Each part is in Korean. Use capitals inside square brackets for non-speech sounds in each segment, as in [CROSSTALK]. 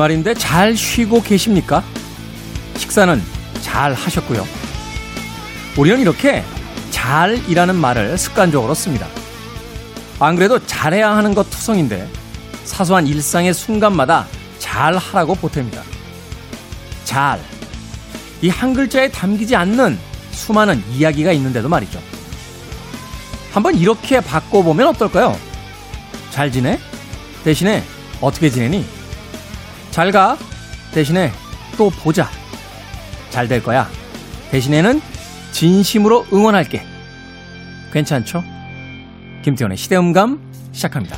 주말인데 잘 쉬고 계십니까? 식사는 잘 하셨고요. 우리는 이렇게 잘이라는 말을 습관적으로 씁니다. 안 그래도 잘해야 하는 것 투성인데 사소한 일상의 순간마다 잘 하라고 보탭니다. 잘. 이 한 글자에 담기지 않는 수많은 이야기가 있는데도 말이죠. 한번 이렇게 바꿔보면 어떨까요? 잘 지내? 대신에 어떻게 지내니? 잘 가? 대신에 또 보자. 잘 될 거야. 대신에는 진심으로 응원할게. 괜찮죠? 김태원의 시대음감 시작합니다.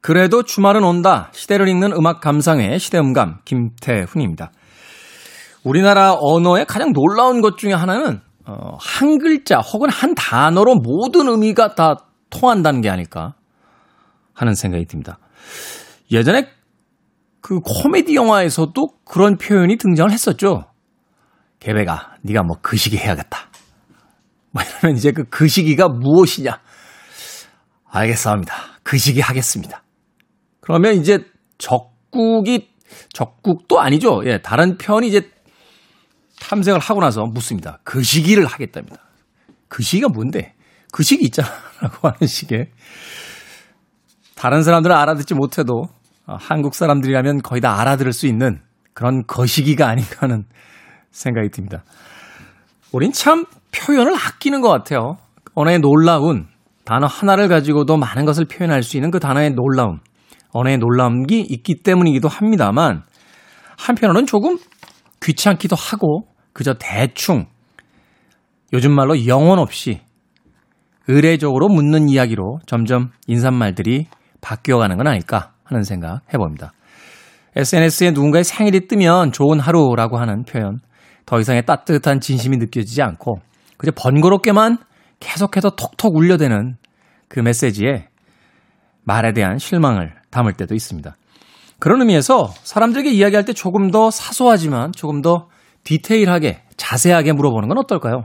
그래도 주말은 온다. 시대를 읽는 음악 감상회 시대음감 김태훈입니다. 우리나라 언어의 가장 놀라운 것 중에 하나는 어, 한 글자 혹은 한 단어로 모든 의미가 다 통한다는 게 아닐까 하는 생각이 듭니다. 예전에 그 코미디 영화에서도 그런 표현이 등장을 했었죠. 개배가 네가 뭐 그 시기 해야겠다. 뭐 이러면 이제 그 그 시기가 무엇이냐? 알겠습니다. 그 시기 하겠습니다. 그러면 이제 적국이 적국도 아니죠. 예, 다른 편이 이제 탐색을 하고 나서 묻습니다. 그 시기를 하겠답니다. 그 시기가 뭔데? 그 시기 있잖아. 라고 [LAUGHS] 하는 식의. 다른 사람들은 알아듣지 못해도 한국 사람들이라면 거의 다 알아들을 수 있는 그런 거시기가 아닌가 하는 생각이 듭니다. 우린 참 표현을 아끼는 것 같아요. 언어의 놀라운 단어 하나를 가지고도 많은 것을 표현할 수 있는 그 단어의 놀라움. 언어의 놀라움이 있기 때문이기도 합니다만 한편으로는 조금 귀찮기도 하고 그저 대충 요즘 말로 영혼 없이 의례적으로 묻는 이야기로 점점 인사말들이 바뀌어가는 건 아닐까 하는 생각 해봅니다. SNS에 누군가의 생일이 뜨면 좋은 하루라고 하는 표현, 더 이상의 따뜻한 진심이 느껴지지 않고 그저 번거롭게만 계속해서 톡톡 울려대는 그 메시지에 말에 대한 실망을 담을 때도 있습니다. 그런 의미에서 사람들에게 이야기할 때 조금 더 사소하지만 조금 더 디테일하게 자세하게 물어보는 건 어떨까요?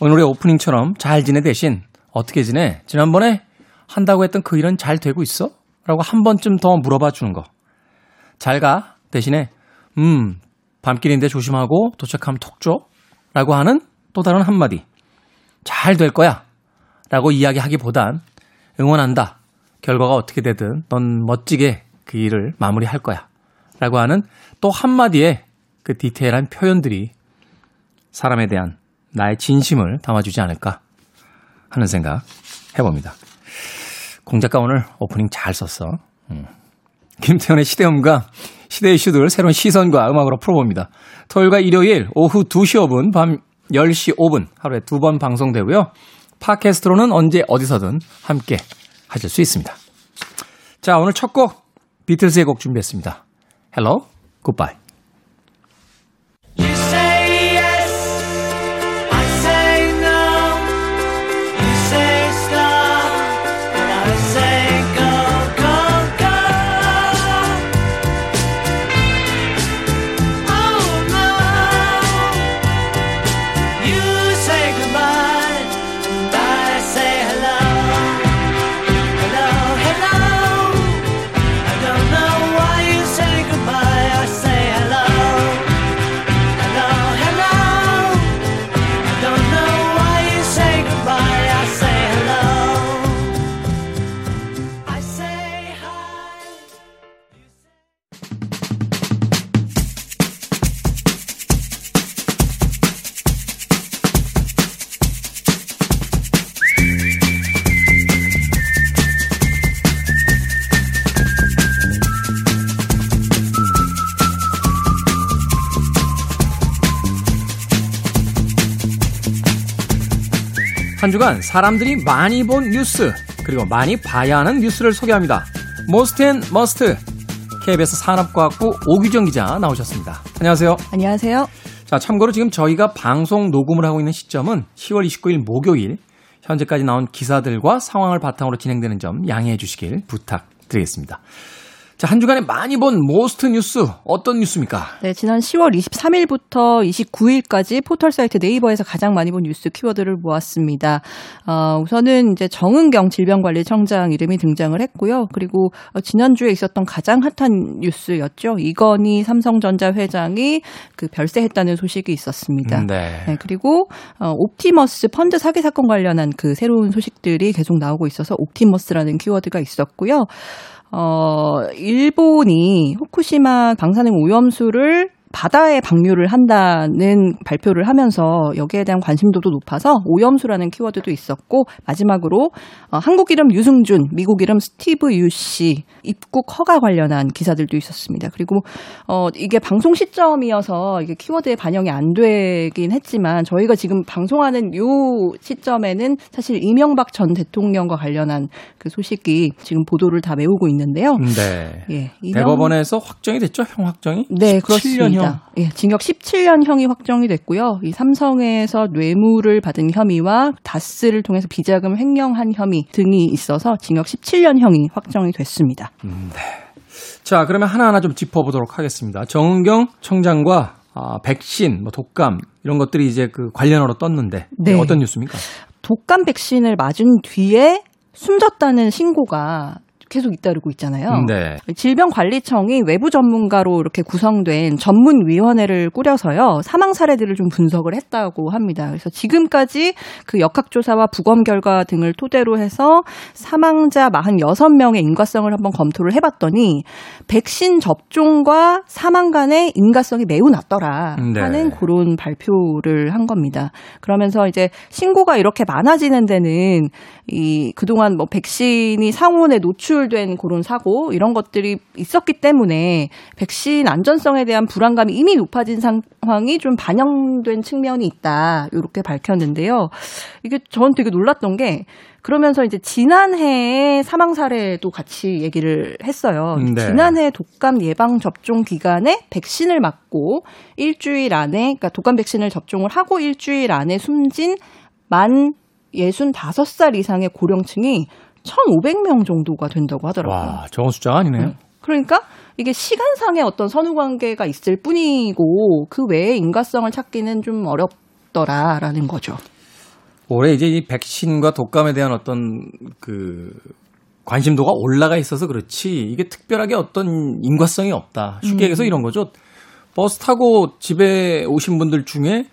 오늘의 오프닝처럼 잘 지내 대신 어떻게 지내? 지난번에 한다고 했던 그 일은 잘 되고 있어? 라고 한 번쯤 더 물어봐 주는 거. 잘 가. 대신에, 음, 밤길인데 조심하고 도착하면 톡 줘. 라고 하는 또 다른 한마디. 잘 될 거야. 라고 이야기하기보단 응원한다. 결과가 어떻게 되든 넌 멋지게 그 일을 마무리할 거야. 라고 하는 또 한마디의 그 디테일한 표현들이 사람에 대한 나의 진심을 담아주지 않을까 하는 생각 해봅니다. 공작가 오늘 오프닝 잘 썼어. 음. 김태현의 시대음과 시대 이슈들 새로운 시선과 음악으로 풀어봅니다. 토요일과 일요일 오후 2시 5분, 밤 10시 5분 하루에 두 번 방송되고요. 팟캐스트로는 언제 어디서든 함께 하실 수 있습니다. 자, 오늘 첫 곡 비틀즈의 곡 준비했습니다. Hello, goodbye. 주간 사람들이 많이 본 뉴스 그리고 많이 봐야 하는 뉴스를 소개합니다. Most and Must KBS 산업과학부 오규정 기자 나오셨습니다. 안녕하세요. 안녕하세요. 자, 참고로 지금 저희가 방송 녹음을 하고 있는 시점은 10월 29일 목요일 현재까지 나온 기사들과 상황을 바탕으로 진행되는 점 양해해 주시길 부탁드리겠습니다. 자, 한 주간에 많이 본 Most 뉴스 어떤 뉴스입니까? 네, 지난 10월 23일부터 29일까지 포털 사이트 네이버에서 가장 많이 본 뉴스 키워드를 모았습니다. 어, 우선은 이제 정은경 질병관리청장 이름이 등장을 했고요. 그리고 어, 지난주에 있었던 가장 핫한 뉴스였죠. 이건희 삼성전자 회장이 그 별세했다는 소식이 있었습니다. 음, 네. 네. 그리고 어, 옵티머스 펀드 사기 사건 관련한 그 새로운 소식들이 계속 나오고 있어서 옵티머스라는 키워드가 있었고요. 어, 일본이 후쿠시마 방사능 오염수를 바다에 방류를 한다는 발표를 하면서 여기에 대한 관심도도 높아서 오염수라는 키워드도 있었고 마지막으로 어, 한국 이름 유승준, 미국 이름 스티브 유씨 입국 허가 관련한 기사들도 있었습니다. 그리고 어 이게 방송 시점이어서 이게 키워드에 반영이 안 되긴 했지만 저희가 지금 방송하는 요 시점에는 사실 이명박 전 대통령과 관련한 그 소식이 지금 보도를 다 메우고 있는데요. 네. 예, 이명... 대법원에서 확정이 됐죠, 형 확정이? 네, 그렇습니다. 형. 예, 징역 17년형이 확정이 됐고요. 이 삼성에서 뇌물을 받은 혐의와 다스를 통해서 비자금 횡령한 혐의 등이 있어서 징역 17년형이 확정이 됐습니다. 음, 네. 자, 그러면 하나하나 좀 짚어보도록 하겠습니다. 정은경 청장과 아, 백신, 뭐 독감 이런 것들이 이제 그 관련어로 떴는데 네. 어떤 뉴스입니까? 독감 백신을 맞은 뒤에 숨졌다는 신고가 계속 잇따르고 있잖아요. 네. 질병관리청이 외부 전문가로 이렇게 구성된 전문위원회를 꾸려서요. 사망 사례들을 좀 분석을 했다고 합니다. 그래서 지금까지 그 역학조사와 부검 결과 등을 토대로 해서 사망자 46명의 인과성을 한번 검토를 해봤더니 백신 접종과 사망 간의 인과성이 매우 낮더라 네. 하는 네. 그런 발표를 한 겁니다. 그러면서 이제 신고가 이렇게 많아지는 데는 이 그동안 뭐 백신이 상온에 노출 된 그런 사고 이런 것들이 있었기 때문에 백신 안전성에 대한 불안감이 이미 높아진 상황이 좀 반영된 측면이 있다. 이렇게 밝혔는데요. 이게 저는 되게 놀랐던 게 그러면서 이제 지난해에 사망 사례도 같이 얘기를 했어요. 네. 지난해 독감 예방 접종 기간에 백신을 맞고 일주일 안에 그러니까 독감 백신을 접종을 하고 일주일 안에 숨진 만 65살 이상의 고령층이 1,500명 정도가 된다고 하더라고요. 와, 적은 숫자가 아니네요. 네. 그러니까 이게 시간상의 어떤 선후 관계가 있을 뿐이고 그 외에 인과성을 찾기는 좀 어렵더라라는 거죠. 올해 이제 이 백신과 독감에 대한 어떤 그 관심도가 올라가 있어서 그렇지 이게 특별하게 어떤 인과성이 없다. 쉽게 얘기해서 음. 이런 거죠. 버스 타고 집에 오신 분들 중에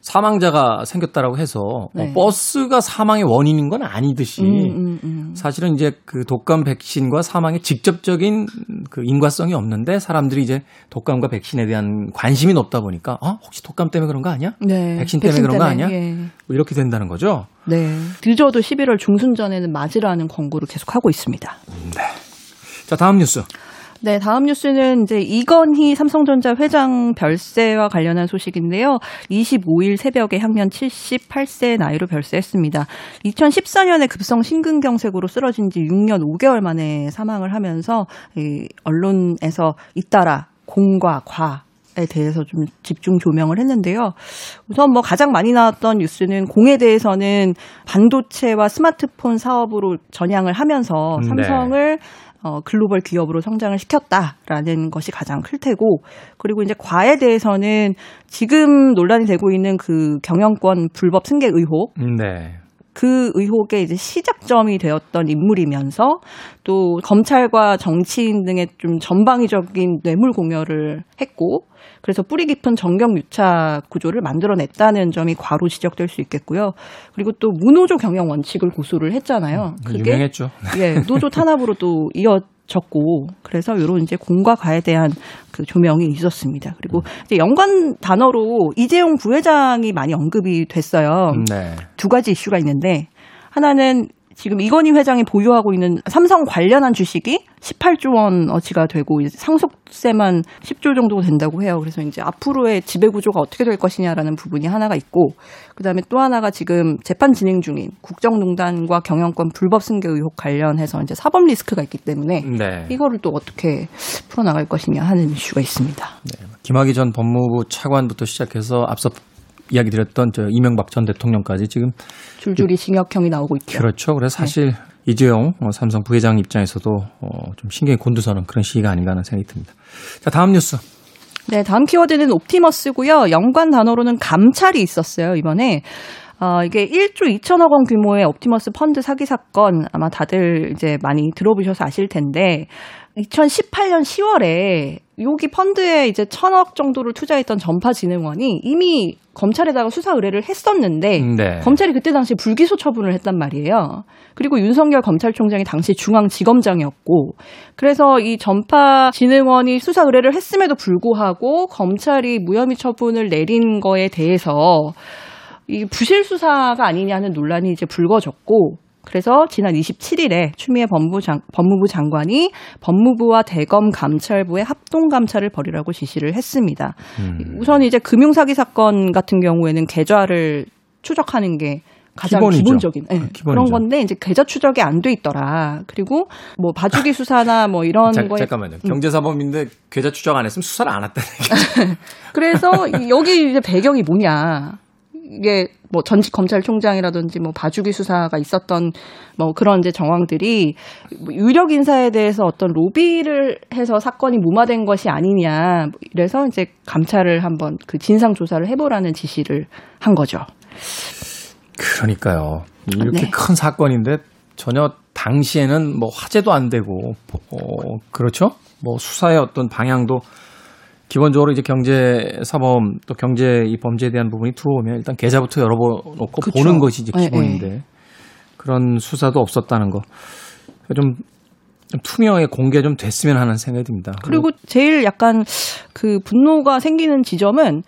사망자가 생겼다라고 해서 뭐 네. 어, 버스가 사망의 원인인 건 아니듯이 음, 음, 음. 사실은 이제 그 독감 백신과 사망의 직접적인 그 인과성이 없는데 사람들이 이제 독감과 백신에 대한 관심이 높다 보니까 어 혹시 독감 때문에 그런 거 아니야? 네. 백신 때문에 백신 그런 때문에, 거 아니야? 예. 뭐 이렇게 된다는 거죠. 네. 늦어도 11월 중순 전에는 맞으라는 권고를 계속 하고 있습니다. 네. 자 다음 뉴스. 네, 다음 뉴스는 이제 이건희 삼성전자 회장 별세와 관련한 소식인데요. 25일 새벽에 향년 78세 나이로 별세했습니다. 2014년에 급성 심근경색으로 쓰러진 지 6년 5개월 만에 사망을 하면서 이 언론에서 잇따라 공과 과, 에 대해서 좀 집중 조명을 했는데요. 우선 뭐 가장 많이 나왔던 뉴스는 공에 대해서는 반도체와 스마트폰 사업으로 전향을 하면서 네. 삼성을 네. 어, 글로벌 기업으로 성장을 시켰다라는 것이 가장 클 테고, 그리고 이제 과에 대해서는 지금 논란이 되고 있는 그 경영권 불법 승계 의혹. 네. 그 의혹의 이제 시작점이 되었던 인물이면서 또 검찰과 정치인 등의 좀 전방위적인 뇌물 공여를 했고 그래서 뿌리 깊은 정경 유착 구조를 만들어냈다는 점이 과로 지적될 수 있겠고요. 그리고 또 무노조 경영 원칙을 고수를 했잖아요. 음, 그게 유명했죠. 예, 노조 탄압으로 또 이어 졌고 그래서 이런 이제 공과 가에 대한 그 조명이 있었습니다. 그리고 이제 연관 단어로 이재용 부회장이 많이 언급이 됐어요. 네. 두 가지 이슈가 있는데 하나는 지금 이건희 회장이 보유하고 있는 삼성 관련한 주식이 18조 원 어치가 되고 상속세만 10조 정도 된다고 해요. 그래서 이제 앞으로의 지배 구조가 어떻게 될 것이냐라는 부분이 하나가 있고 그다음에 또 하나가 지금 재판 진행 중인 국정농단과 경영권 불법 승계 의혹 관련해서 이제 사법 리스크가 있기 때문에 네. 이거를 또 어떻게 풀어나갈 것이냐 하는 이슈가 있습니다. 네. 김학의 전 법무부 차관부터 시작해서 앞서 이야기 드렸던 저 이명박 전 대통령까지 지금 줄줄이 징역형이 나오고 있죠. 그렇죠. 그래서 사실 네. 이재용 어, 삼성 부회장 입장에서도 어, 좀 신경이 곤두서는 그런 시기가 아닌가 하는 생각이 듭니다. 자, 다음 뉴스. 네, 다음 키워드는 옵티머스고요. 연관 단어로는 감찰이 있었어요, 이번에. 어, 이게 1조 2천억 원 규모의 옵티머스 펀드 사기 사건 아마 다들 이제 많이 들어보셔서 아실 텐데 2018년 10월에 여기 펀드에 이제 천억 정도를 투자했던 전파진흥원이 이미 검찰에다가 수사 의뢰를 했었는데 네. 검찰이 그때 당시 불기소 처분을 했단 말이에요. 그리고 윤석열 검찰총장이 당시 중앙지검장이었고 그래서 이 전파진흥원이 수사 의뢰를 했음에도 불구하고 검찰이 무혐의 처분을 내린 거에 대해서 이 부실 수사가 아니냐는 논란이 이제 불거졌고 그래서 지난 27일에 추미애 법무부, 장, 법무부 장관이 법무부와 대검 감찰부의 합동 감찰을 벌이라고 지시를 했습니다. 음. 우선 이제 금융 사기 사건 같은 경우에는 계좌를 추적하는 게 가장 기본이죠. 기본적인 네, 그런 건데 이제 계좌 추적이 안 돼 있더라. 그리고 뭐 봐주기 수사나 뭐 이런 자, 거에 잠깐만요. 음. 경제사범인데 계좌 추적 안 했으면 수사를 안 했다는 얘기죠. [LAUGHS] 그래서 여기 이제 배경이 뭐냐? 이게 뭐 전직 검찰총장이라든지 뭐 봐주기 수사가 있었던 뭐 그런 이제 정황들이 뭐 유력 인사에 대해서 어떤 로비를 해서 사건이 무마된 것이 아니냐 이래서 이제 감찰을 한번 그 진상 조사를 해보라는 지시를 한 거죠. 그러니까요. 이렇게 네. 큰 사건인데 전혀 당시에는 뭐 화제도 안 되고 어, 그렇죠? 뭐 수사의 어떤 방향도 기본적으로 이제 경제 사범 또 경제 이 범죄에 대한 부분이 들어오면 일단 계좌부터 열어놓고 그쵸. 보는 것이 이제 네, 기본인데 네, 네. 그런 수사도 없었다는 거. 좀, 좀 투명하게 공개 좀 됐으면 하는 생각이 듭니다. 그리고 제일 약간 그 분노가 생기는 지점은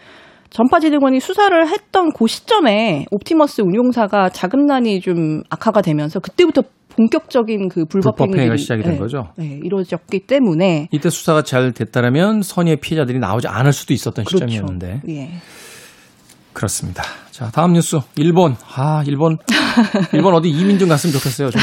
전파진흥원이 수사를 했던 그 시점에 옵티머스 운용사가 자금난이 좀 악화가 되면서 그때부터 본격적인 그 불법, 불법 행위가 시작이 된 네, 거죠. 네, 이루어졌기 때문에 이때 수사가 잘 됐다면 선의의 피해자들이 나오지 않을 수도 있었던 그렇죠. 시점이었는데. 예. 그렇습니다. 자, 다음 뉴스. 일본. 아, 일본. 일본 어디 이민 좀 갔으면 좋겠어요. 좀.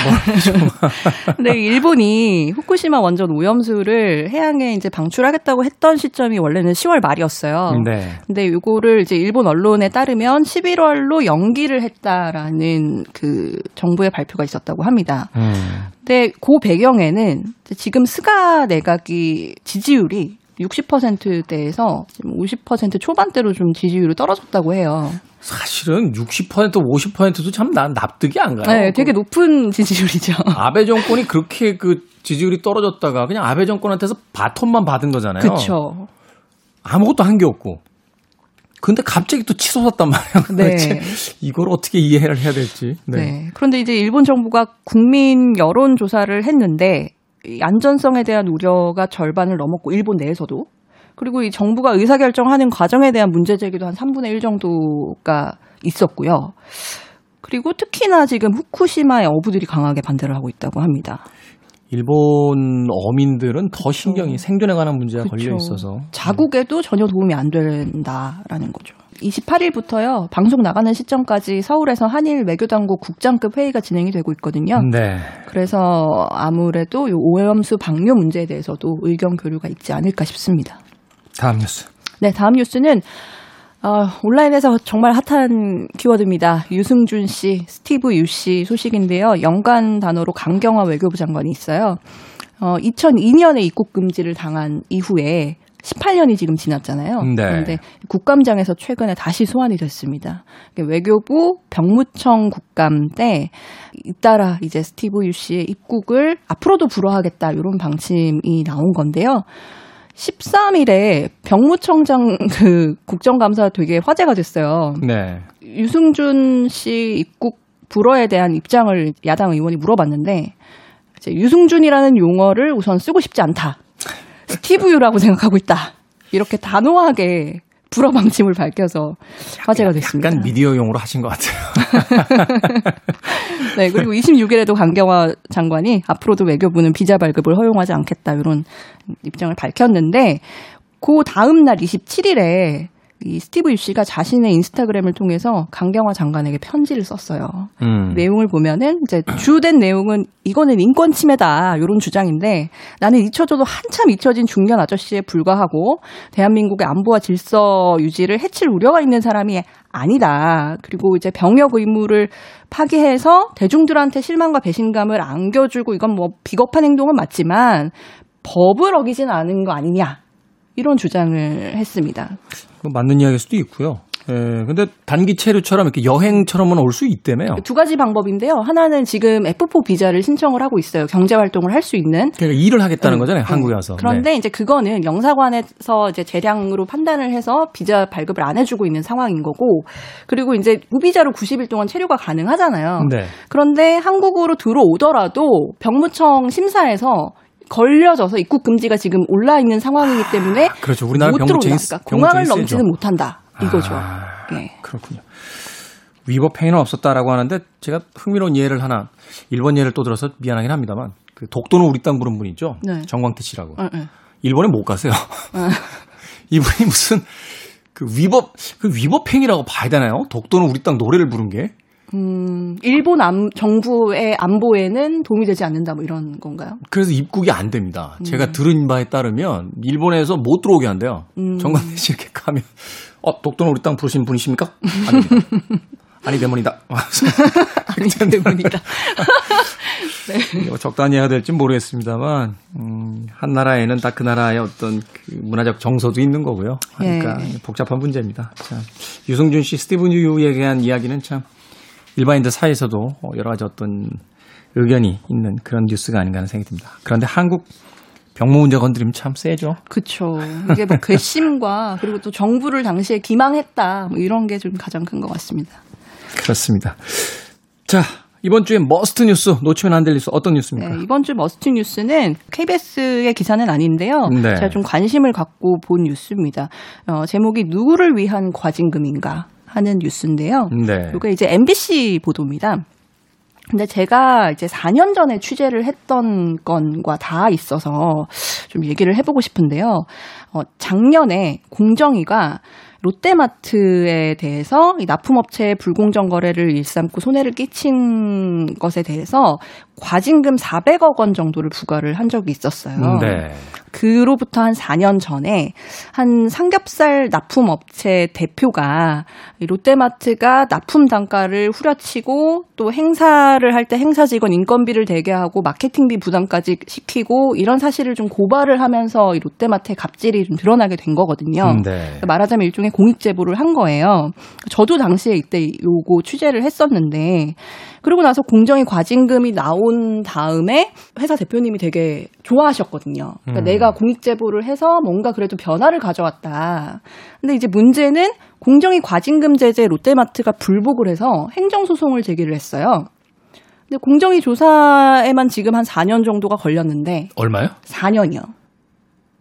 네, [LAUGHS] 일본이 후쿠시마 원전 오염수를 해양에 이제 방출하겠다고 했던 시점이 원래는 10월 말이었어요. 네. 근데 요거를 이제 일본 언론에 따르면 11월로 연기를 했다라는 그 정부의 발표가 있었다고 합니다. 음. 근데 그 배경에는 지금 스가 내각이 지지율이 60%대에서 지금 50% 초반대로 좀 지지율이 떨어졌다고 해요. 사실은 60% 50%도 참 난 납득이 안 가요. 네, 되게 높은 [LAUGHS] 지지율이죠. 아베 정권이 그렇게 그 지지율이 떨어졌다가 그냥 아베 정권한테서 바톤만 받은 거잖아요. 그렇죠. 아무것도 한 게 없고. 근데 갑자기 또 치솟았단 말이에요. 네. 이걸 어떻게 이해를 해야 될지. 네. 네. 그런데 이제 일본 정부가 국민 여론 조사를 했는데 안전성에 대한 우려가 절반을 넘었고 일본 내에서도 그리고 이 정부가 의사결정하는 과정에 대한 문제 제기도 한 3분의 1 정도가 있었고요. 그리고 특히나 지금 후쿠시마의 어부들이 강하게 반대를 하고 있다고 합니다. 일본 어민들은 더 신경이 생존에 관한 문제가 그쵸. 걸려 있어서 자국에도 전혀 도움이 안 된다라는 거죠. 28일부터요, 방송 나가는 시점까지 서울에서 한일 외교당국 국장급 회의가 진행이 되고 있거든요. 네. 그래서 아무래도 이 오염수 방류 문제에 대해서도 의견 교류가 있지 않을까 싶습니다. 다음 뉴스. 네, 다음 뉴스는 어, 온라인에서 정말 핫한 키워드입니다. 유승준 씨, 스티브 유 씨 소식인데요. 연관 단어로 강경화 외교부 장관이 있어요. 어, 2002년에 입국 금지를 당한 이후에 18년이 지금 지났잖아요. 네. 그런데 국감장에서 최근에 다시 소환이 됐습니다. 외교부 병무청 국감 때 잇따라 이제 스티브 유 씨의 입국을 앞으로도 불허하겠다 이런 방침이 나온 건데요. 13일에 병무청장 [LAUGHS] 그 국정감사 되게 화제가 됐어요. 네. 유승준 씨 입국 불허에 대한 입장을 야당 의원이 물어봤는데 이제 유승준이라는 용어를 우선 쓰고 싶지 않다. 스티브유라고 생각하고 있다. 이렇게 단호하게 불어 방침을 밝혀서 화제가 됐습니다. 약간 미디어용으로 하신 것 같아요. [LAUGHS] 네, 그리고 26일에도 강경화 장관이 앞으로도 외교부는 비자 발급을 허용하지 않겠다 이런 입장을 밝혔는데 그 다음 날 27일에 이 스티브 유 씨가 자신의 인스타그램을 통해서 강경화 장관에게 편지를 썼어요. 음. 내용을 보면은 이제 주된 내용은 이거는 인권 침해다 이런 주장인데 나는 잊혀져도 한참 잊혀진 중년 아저씨에 불과하고 대한민국의 안보와 질서 유지를 해칠 우려가 있는 사람이 아니다. 그리고 이제 병역 의무를 파기해서 대중들한테 실망과 배신감을 안겨주고 이건 뭐 비겁한 행동은 맞지만 법을 어기진 않은 거 아니냐. 이런 주장을 했습니다. 맞는 이야기일 수도 있고요. 예, 근데 단기 체류처럼 이렇게 여행처럼은 올 수 있다며요. 두 가지 방법인데요. 하나는 지금 F4 비자를 신청을 하고 있어요. 경제 활동을 할 수 있는. 그러니까 일을 하겠다는 음, 거잖아요. 음. 한국에 와서. 그런데 네. 이제 그거는 영사관에서 이제 재량으로 판단을 해서 비자 발급을 안 해주고 있는 상황인 거고, 그리고 이제 무비자로 90일 동안 체류가 가능하잖아요. 네. 그런데 한국으로 들어오더라도 병무청 심사에서 걸려져서 입국 금지가 지금 올라 있는 상황이기 때문에 아, 그렇죠. 우리나라 병무청이 그러니까 공항을 넘지는 못한다. 이거죠. 아, 네. 그렇군요. 위법 행위는 없었다라고 하는데 제가 흥미로운 예를 하나 일본 예를 또 들어서 미안하긴 합니다만 그 독도는 우리 땅 부른 분 있죠. 네. 정광태 씨라고. 네, 네. 일본에 못 가세요. 어. [LAUGHS] 이분이 무슨 그 위법 그 위법 행위라고 봐야 되나요? 독도는 우리 땅 노래를 부른 게 음, 일본 안, 정부의 안보에는 도움이 되지 않는다 뭐 이런 건가요? 그래서 입국이 안 됩니다. 음. 제가 들은 바에 따르면 일본에서 못 들어오게 한대요. 음. 정관대 씨 이렇게 가면 어 독도는 우리 땅 부르신 분이십니까? 아닙니다. [LAUGHS] 아니 대문이다. [LAUGHS] 아니 대문이다. [LAUGHS] 네. 적당히 해야 될지 모르겠습니다만 음, 한 나라에는 딱그 나라의 어떤 그 문화적 정서도 있는 거고요. 그러니까 네. 복잡한 문제입니다. 참 유승준 씨, 스티븐 유에 대한 이야기는 참 일반인들 사이에서도 여러 가지 어떤 의견이 있는 그런 뉴스가 아닌가 하는 생각이 듭니다. 그런데 한국 병무 문제 건드리면 참 세죠. 그렇죠. 이게 뭐 괘씸죄 그리고 또 정부를 당시에 기망했다 뭐 이런 게 좀 가장 큰 것 같습니다. 그렇습니다. 자 이번 주에 Must 뉴스 놓치면 안 될 뉴스 어떤 뉴스입니까? 네, 이번 주 Must 뉴스는 KBS의 기사는 아닌데요. 네. 제가 좀 관심을 갖고 본 뉴스입니다. 어, 제목이 누구를 위한 과징금인가? 하는 뉴스인데요. 네. 이게 이제 MBC 보도입니다. 근데 제가 이제 4년 전에 취재를 했던 건과 다 있어서 좀 얘기를 해보고 싶은데요. 어, 작년에 공정위가 롯데마트에 대해서 이 납품업체의 불공정 거래를 일삼고 손해를 끼친 것에 대해서 과징금 400억 원 정도를 부과를 한 적이 있었어요. 네. 그로부터 한 4년 전에 한 삼겹살 납품업체 대표가 롯데마트가 납품 단가를 후려치고 또 행사를 할 때 행사 직원 인건비를 대게 하고 마케팅비 부담까지 시키고 이런 사실을 좀 고발을 하면서 이 롯데마트의 갑질이 좀 드러나게 된 거거든요. 음, 네. 말하자면 일종의 공익 제보를 한 거예요. 저도 당시에 이때 요거 취재를 했었는데 그러고 나서 공정위 과징금이 나온 다음에 회사 대표님이 되게 좋아하셨거든요. 그러니까 음. 내가 공익 제보를 해서 뭔가 그래도 변화를 가져왔다. 근데 이제 문제는 공정위 과징금 제재 롯데마트가 불복을 해서 행정소송을 제기를 했어요. 근데 공정위 조사에만 지금 한 4년 정도가 걸렸는데 얼마요? 4년이요.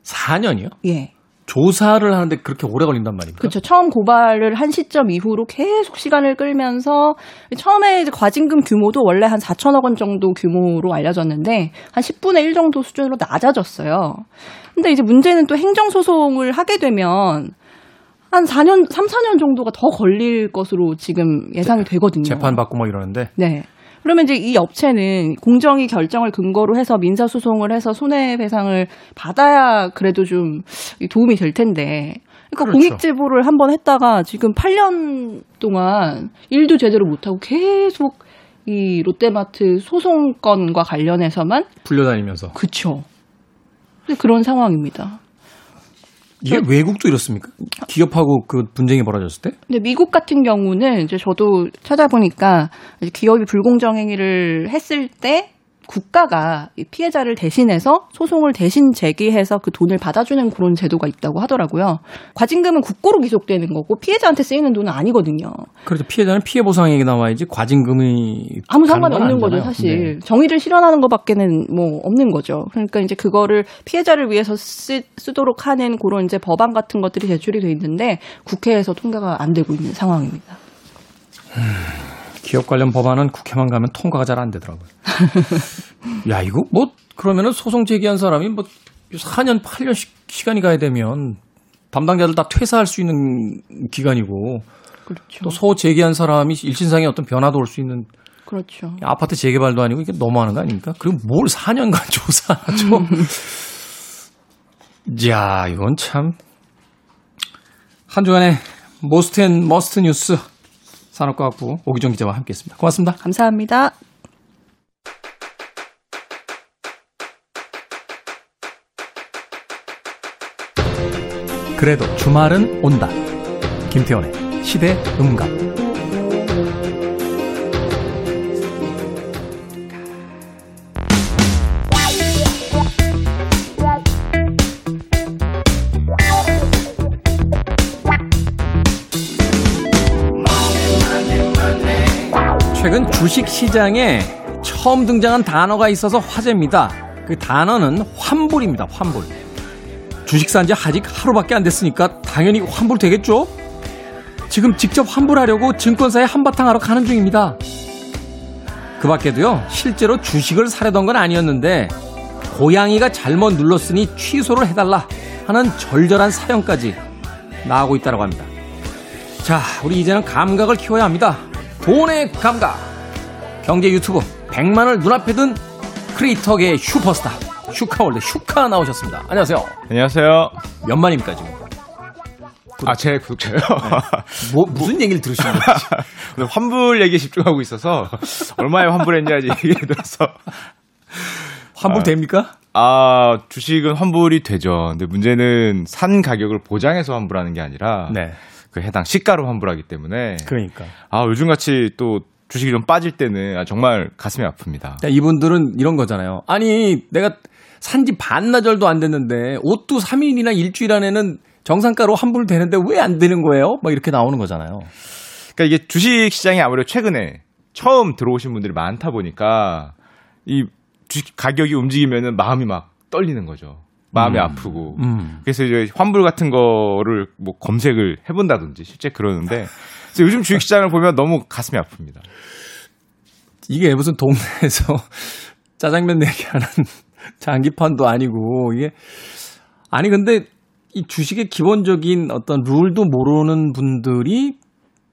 4년이요? 예. 조사를 하는데 그렇게 오래 걸린단 말입니까? 그렇죠. 처음 고발을 한 시점 이후로 계속 시간을 끌면서 처음에 이제 과징금 규모도 원래 한 4천억 원 정도 규모로 알려졌는데 한 10분의 1 정도 수준으로 낮아졌어요. 근데 이제 문제는 또 행정 소송을 하게 되면 한 4년, 3, 4년 정도가 더 걸릴 것으로 지금 예상이 되거든요. 재판 받고 막 이러는데. 네. 그러면 이제 이 업체는 공정위 결정을 근거로 해서 민사 소송을 해서 손해배상을 받아야 그래도 좀 도움이 될 텐데. 그러니까 그렇죠. 공익 제보를 한 번 했다가 지금 8년 동안 일도 제대로 못 하고 계속 이 롯데마트 소송건과 관련해서만 불려다니면서. 그쵸. 그런 상황입니다. 이게 외국도 이렇습니까? 기업하고 그 분쟁이 벌어졌을 때? 근데 미국 같은 경우는 이제 저도 찾아보니까 기업이 불공정 행위를 했을 때 국가가 피해자를 대신해서 소송을 대신 제기해서 그 돈을 받아주는 그런 제도가 있다고 하더라고요. 과징금은 국고로 기속되는 거고 피해자한테 쓰이는 돈은 아니거든요. 그래서 피해자는 피해 보상액이 나와야지 과징금이 아무 상관이 없는 거죠, 사실. 네. 정의를 실현하는 것밖에는 뭐 없는 거죠. 그러니까 이제 그거를 피해자를 위해서 쓰, 쓰도록 하는 그런 이제 법안 같은 것들이 제출이 돼 있는데 국회에서 통과가 안 되고 있는 상황입니다. 음. 기업 관련 법안은 국회만 가면 통과가 잘 안 되더라고요. [LAUGHS] 야, 이거 뭐, 그러면은 소송 제기한 사람이 뭐 4년, 8년 시, 시간이 가야 되면 담당자들 다 퇴사할 수 있는 기간이고 그렇죠. 또 소 제기한 사람이 일신상에 어떤 변화도 올 수 있는 그렇죠. 아파트 재개발도 아니고 이게 너무하는 거 아닙니까? 그리고 뭘 4년간 [LAUGHS] 조사하죠? [LAUGHS] 야, 이건 참. 한 주간의 Most and Must 뉴스 산업과학부 오기정 기자와 함께 했습니다. 고맙습니다. 감사합니다. 그래도 주말은 온다. 김태원의 시대 음감. 주식 시장에 처음 등장한 단어가 있어서 화제입니다. 그 단어는 환불입니다. 환불. 주식 산 지 아직 하루밖에 안 됐으니까 당연히 환불 되겠죠? 지금 직접 환불하려고 증권사에 한바탕 하러 가는 중입니다. 그 밖에도요, 실제로 주식을 사려던 건 아니었는데, 고양이가 잘못 눌렀으니 취소를 해달라 하는 절절한 사연까지 나오고 있다고 합니다. 자, 우리 이제는 감각을 키워야 합니다. 돈의 감각. 경제 유튜브 100만을 눈앞에 둔 크리에이터계의 슈퍼스타 슈카월드 슈카 나오셨습니다. 안녕하세요. 안녕하세요. 몇 만입니까 지금? 아, 제 구독자요? 네. 뭐, 무슨 얘기를 들으시는 거지? [LAUGHS] 환불 얘기에 집중하고 있어서, 얼마에 환불했냐지 얘기 들어서. 환불 됩니까? 아, 주식은 환불이 되죠. 근데 문제는 산 가격을 보장해서 환불하는 게 아니라, 네. 그 해당 시가로 환불하기 때문에 그러니까 아 요즘 같이 또 주식이 좀 빠질 때는 정말 가슴이 아픕니다. 그러니까 이분들은 이런 거잖아요. 아니 내가 산 지 반나절도 안 됐는데 옷도 3일이나 일주일 안에는 정상가로 환불 되는데 왜 안 되는 거예요? 막 이렇게 나오는 거잖아요. 그러니까 이게 주식 시장이 아무래도 최근에 처음 들어오신 분들이 많다 보니까 이 주식 가격이 움직이면은 마음이 막 떨리는 거죠. 마음이 음. 아프고 음. 그래서 이제 환불 같은 거를 뭐 검색을 해본다든지 실제 그러는데 요즘 주식시장을 보면 너무 가슴이 아픕니다. 이게 무슨 동네에서 [LAUGHS] 짜장면 내기하는 [LAUGHS] 장기판도 아니고 이게 아니 근데 이 주식의 기본적인 어떤 룰도 모르는 분들이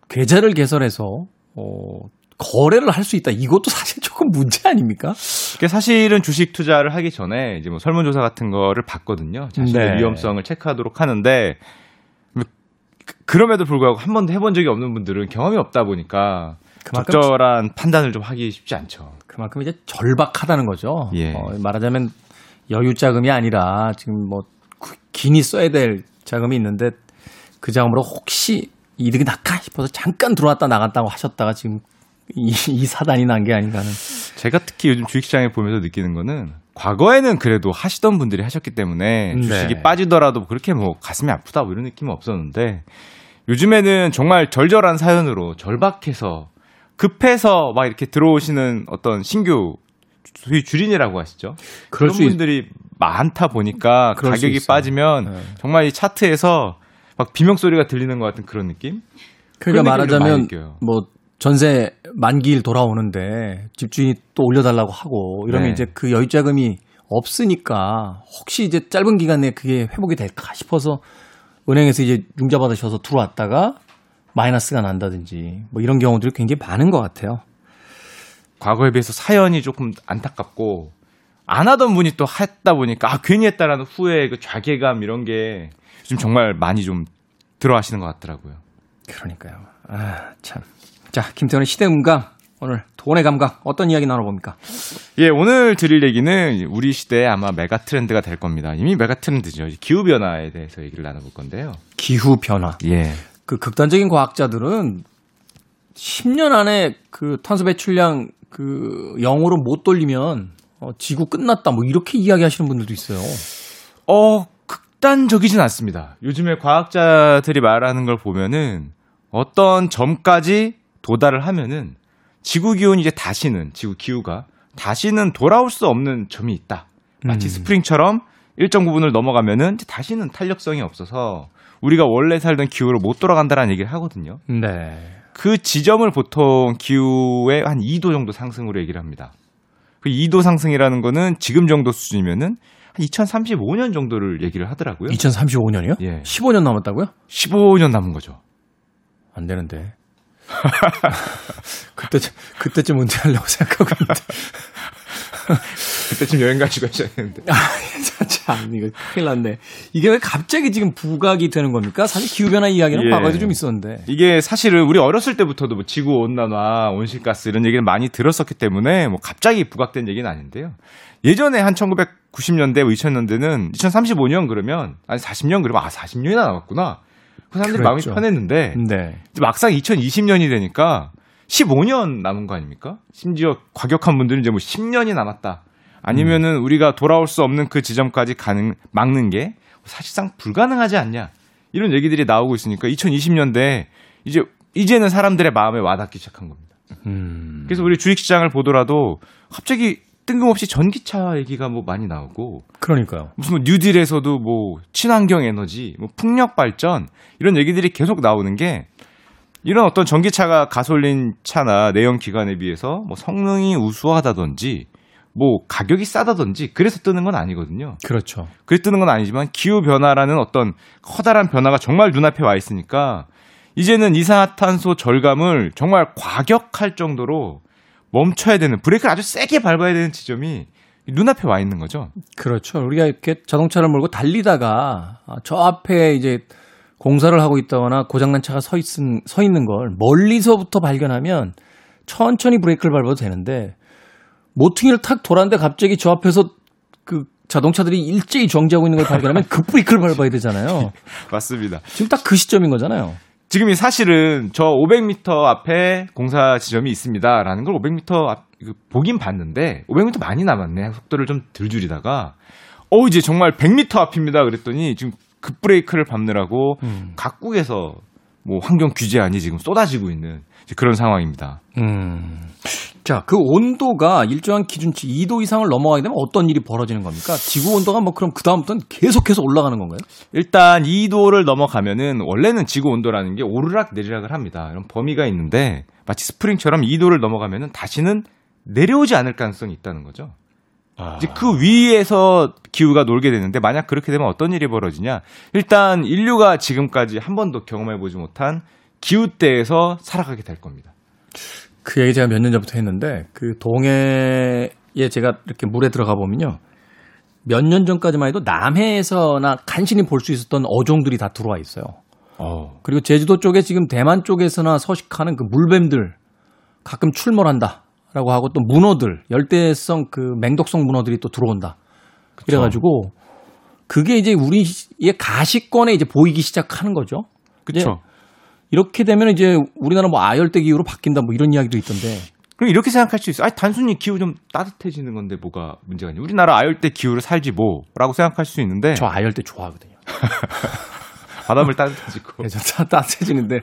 계좌를 개설해서 어 거래를 할 수 있다. 이것도 사실 조금 문제 아닙니까? 그게 사실은 주식 투자를 하기 전에 이제 뭐 설문조사 같은 거를 봤거든요. 자신의 네. 위험성을 체크하도록 하는데 그럼에도 불구하고 한 번도 해본 적이 없는 분들은 경험이 없다 보니까 적절한 판단을 좀 하기 쉽지 않죠. 그만큼 이제 절박하다는 거죠. 예. 어, 말하자면 여유 자금이 아니라 지금 뭐 긴히 써야 될 자금이 있는데 그 자금으로 혹시 이득이 날까 싶어서 잠깐 들어왔다 나갔다고 하셨다가 지금 이, 이 사단이 난 게 아닌가 하는. 제가 특히 요즘 주식시장에 보면서 느끼는 거는 과거에는 그래도 하시던 분들이 하셨기 때문에 네. 주식이 빠지더라도 그렇게 뭐 가슴이 아프다 뭐 이런 느낌은 없었는데 요즘에는 정말 절절한 사연으로 절박해서 급해서 막 이렇게 들어오시는 어떤 신규 소위 주린이라고 하시죠. 그런 분들이 있... 많다 보니까 가격이 빠지면 네. 정말 이 차트에서 막 비명 소리가 들리는 것 같은 그런 느낌. 그러니까 말하자면 뭐 전세 만기일 돌아오는데 집주인이 또 올려달라고 하고 이러면 네. 이제 그 여유자금이 없으니까 혹시 이제 짧은 기간 내에 그게 회복이 될까 싶어서 은행에서 이제 융자 받으셔서 들어왔다가 마이너스가 난다든지 뭐 이런 경우들이 굉장히 많은 것 같아요. 과거에 비해서 사연이 조금 안타깝고 안 하던 분이 또 했다 보니까 아 괜히 했다라는 후회 그 자괴감 이런 게 요즘 정말 많이 좀 들어하시는 것 같더라고요. 그러니까요. 아 참. 자, 김태훈의 시대음감. 오늘 돈의 감각 어떤 이야기 나눠봅니까? 예, 오늘 드릴 얘기는 우리 시대에 아마 메가 트렌드가 될 겁니다. 이미 메가 트렌드죠. 기후 변화에 대해서 얘기를 나눠볼 건데요. 기후 변화. 예. 그 극단적인 과학자들은 10년 안에 그 탄소 배출량 그 0으로 못 돌리면 어, 지구 끝났다 뭐 이렇게 이야기하시는 분들도 있어요. 어, 극단적이진 않습니다. 요즘에 과학자들이 말하는 걸 보면은 어떤 점까지 도달을 하면은 지구 기온이 이제 다시는 지구 기후가 다시는 돌아올 수 없는 점이 있다. 마치 음. 스프링처럼 일정 부분을 넘어가면은 다시는 탄력성이 없어서 우리가 원래 살던 기후로 못 돌아간다라는 얘기를 하거든요. 네. 그 지점을 보통 기후의 한 2도 정도 상승으로 얘기를 합니다. 그 2도 상승이라는 거는 지금 정도 수준이면은 2035년 정도를 얘기를 하더라고요. 2035년이요? 예. 15년 남았다고요? 15년 남은 거죠. 안 되는데. [LAUGHS] 그때쯤, 그때쯤 은퇴하려고 생각하고 있는데. [LAUGHS] 그때쯤 여행 가시고 하셔야 되는데. 아, 참, 이거 큰일 났네. 이게 왜 갑자기 지금 부각이 되는 겁니까? 사실 기후변화 이야기는 예. 과거에도 좀 있었는데. 이게 사실은 우리 어렸을 때부터도 뭐 지구온난화, 온실가스 이런 얘기를 많이 들었었기 때문에 뭐 갑자기 부각된 얘기는 아닌데요. 예전에 한 1990년대, 2000년대는 2035년 그러면, 아니 40년 그러면 아, 40년이나 남았구나. 그 사람들이 그랬죠. 마음이 편했는데, 네. 막상 2020년이 되니까 15년 남은 거 아닙니까? 심지어 과격한 분들은 이제 뭐 10년이 남았다. 아니면은 음. 우리가 돌아올 수 없는 그 지점까지 가능 막는 게 사실상 불가능하지 않냐. 이런 얘기들이 나오고 있으니까 2020년대 이제 이제는 사람들의 마음에 와닿기 시작한 겁니다. 음. 그래서 우리 주식 시장을 보더라도 갑자기 뜬금없이 전기차 얘기가 뭐 많이 나오고 그러니까요. 무슨 뭐 뉴딜에서도 뭐 친환경 에너지, 뭐 풍력 발전 이런 얘기들이 계속 나오는 게 이런 어떤 전기차가 가솔린 차나 내연 기관에 비해서 뭐 성능이 우수하다든지 뭐 가격이 싸다든지 그래서 뜨는 건 아니거든요. 그렇죠. 그래 뜨는 건 아니지만 기후 변화라는 어떤 커다란 변화가 정말 눈앞에 와 있으니까 이제는 이산화탄소 절감을 정말 과격할 정도로 멈춰야 되는 브레이크를 아주 세게 밟아야 되는 지점이 눈앞에 와 있는 거죠. 그렇죠. 우리가 이렇게 자동차를 몰고 달리다가 저 앞에 이제 공사를 하고 있다거나 고장난 차가 서, 있, 서 있는 걸 멀리서부터 발견하면 천천히 브레이크를 밟아도 되는데 모퉁이를 탁 돌았는데 갑자기 저 앞에서 그 자동차들이 일제히 정지하고 있는 걸 발견하면 그 브레이크를 밟아야 되잖아요. [LAUGHS] 맞습니다. 지금 딱 그 시점인 거잖아요. 지금 이 사실은 저 500m 앞에 공사 지점이 있습니다라는 걸 500m 앞 보긴 봤는데 500m 많이 남았네. 속도를 좀 덜 줄이다가 어 이제 정말 100m 앞입니다. 그랬더니 지금 급브레이크를 밟느라고 음. 각국에서 뭐 환경 규제안이 지금 쏟아지고 있는 그런 상황입니다. 음. 자, 그 온도가 일정한 기준치 2도 이상을 넘어가게 되면 어떤 일이 벌어지는 겁니까? 지구 온도가 뭐 그럼 그다음부터는 계속해서 올라가는 건가요? 일단 2도를 넘어가면은 원래는 지구 온도라는 게 오르락 내리락을 합니다. 이런 범위가 있는데 마치 스프링처럼 2도를 넘어가면은 다시는 내려오지 않을 가능성이 있다는 거죠. 아. 이제 그 위에서 기후가 놀게 되는데 만약 그렇게 되면 어떤 일이 벌어지냐? 일단 인류가 지금까지 한 번도 경험해 보지 못한 기후대에서 살아가게 될 겁니다. 그 얘기 제가 몇 년 전부터 했는데 그 동해에 제가 이렇게 물에 들어가 보면요. 몇 년 전까지만 해도 남해에서나 간신히 볼 수 있었던 어종들이 다 들어와 있어요. 어. 그리고 제주도 쪽에 지금 대만 쪽에서나 서식하는 그 물뱀들 가끔 출몰한다. 라고 하고 또 문어들, 열대성 그 맹독성 문어들이 또 들어온다. 그쵸. 그래가지고 그게 이제 우리의 가시권에 이제 보이기 시작하는 거죠. 그렇죠. 이렇게 되면 이제 우리나라 뭐 아열대 기후로 바뀐다 뭐 이런 이야기도 있던데. 그럼 이렇게 생각할 수 있어. 요 아니 단순히 기후 좀 따뜻해지는 건데 뭐가 문제가 있냐. 우리나라 아열대 기후를 살지 뭐라고 생각할 수 있는데. 저 아열대 좋아하거든요. [LAUGHS] 바닷물 따뜻해지고. [LAUGHS] 네, 저 따뜻해지는데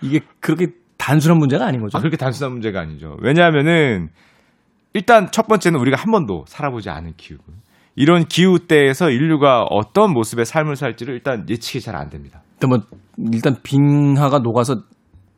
이게 그렇게 단순한 문제가 아닌 거죠. 아, 그렇게 단순한 문제가 아니죠. 왜냐하면은 일단 첫 번째는 우리가 한 번도 살아보지 않은 기후. 이런 기후 때에서 인류가 어떤 모습의 삶을 살지를 일단 예측이 잘 안 됩니다. 일단 뭐 일단 빙하가 녹아서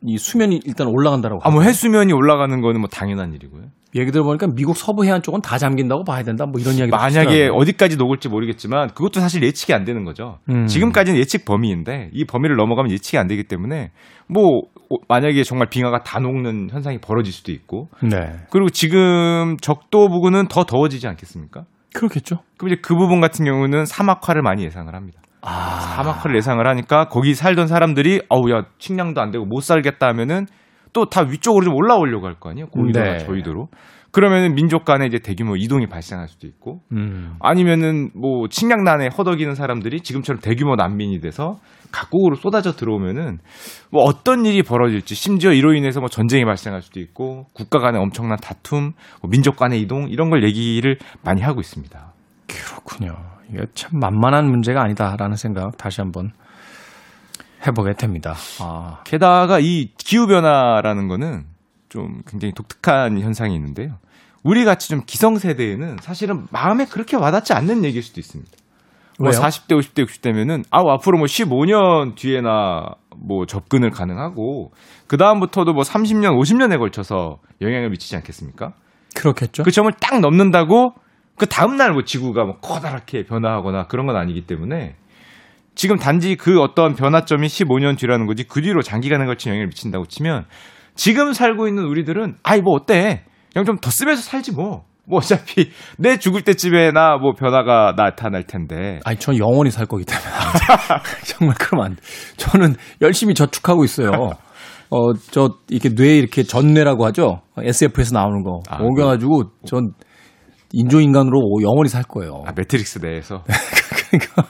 이 수면이 일단 올라간다라고. 아, 뭐 해수면이 올라가는 거는 뭐 당연한 일이고요. 얘기 들어보니까 미국 서부 해안 쪽은 다 잠긴다고 봐야 된다. 뭐 이런 이야기. 만약에. 어디까지 녹을지 모르겠지만 그것도 사실 예측이 안 되는 거죠. 음. 지금까지는 예측 범위인데 이 범위를 넘어가면 예측이 안 되기 때문에 뭐 만약에 정말 빙하가 다 녹는 현상이 벌어질 수도 있고. 네. 그리고 지금 적도 부근은 더 더워지지 않겠습니까? 그렇겠죠. 그럼 이제 그 부분 같은 경우는 사막화를 많이 예상을 합니다. 아. 사막화를 예상을 하니까 거기 살던 사람들이 어우 야 식량도 안 되고 못 살겠다 하면은 또 다 위쪽으로 좀 올라오려고 할 거 아니에요. 고위도나 네. 저위도로. 그러면은 민족 간에 이제 대규모 이동이 발생할 수도 있고 음. 아니면은 뭐 식량난에 허덕이는 사람들이 지금처럼 대규모 난민이 돼서 각국으로 쏟아져 들어오면은 뭐 어떤 일이 벌어질지 심지어 이로 인해서 뭐 전쟁이 발생할 수도 있고 국가 간의 엄청난 다툼, 뭐 민족 간의 이동 이런 걸 얘기를 많이 하고 있습니다. 그렇군요. 이게 참 만만한 문제가 아니다라는 생각 다시 한번 해보게 됩니다. 아. 게다가 이 기후 변화라는 거는 좀 굉장히 독특한 현상이 있는데요. 우리 같이 좀 기성세대에는 사실은 마음에 그렇게 와닿지 않는 얘기일 수도 있습니다. 뭐 40대, 50대, 60대면은 아 앞으로 뭐 15년 뒤에나 뭐 접근을 가능하고 그 다음부터도 뭐 30년, 50년에 걸쳐서 영향을 미치지 않겠습니까? 그렇겠죠. 그 점을 딱 넘는다고 그 다음 날 뭐 지구가 뭐 커다랗게 변화하거나 그런 건 아니기 때문에 지금 단지 그 어떤 변화점이 15년 뒤라는 거지 그 뒤로 장기간에 걸친 영향을 미친다고 치면 지금 살고 있는 우리들은 아이 뭐 어때 그냥 좀 더 쓰면서 살지 뭐. 뭐 어차피 내 죽을 때쯤에나 뭐 변화가 나타날 텐데. 아니 전 영원히 살 거기 때문에 [LAUGHS] 정말 그러면 안 돼. 저는 열심히 저축하고 있어요. 어 저 이렇게 뇌 이렇게 전뇌라고 하죠. SF에서 나오는 거. 아, 옮겨가지고 전 인조인간으로 영원히 살 거예요. 아 매트릭스 내에서. [LAUGHS] 그러니까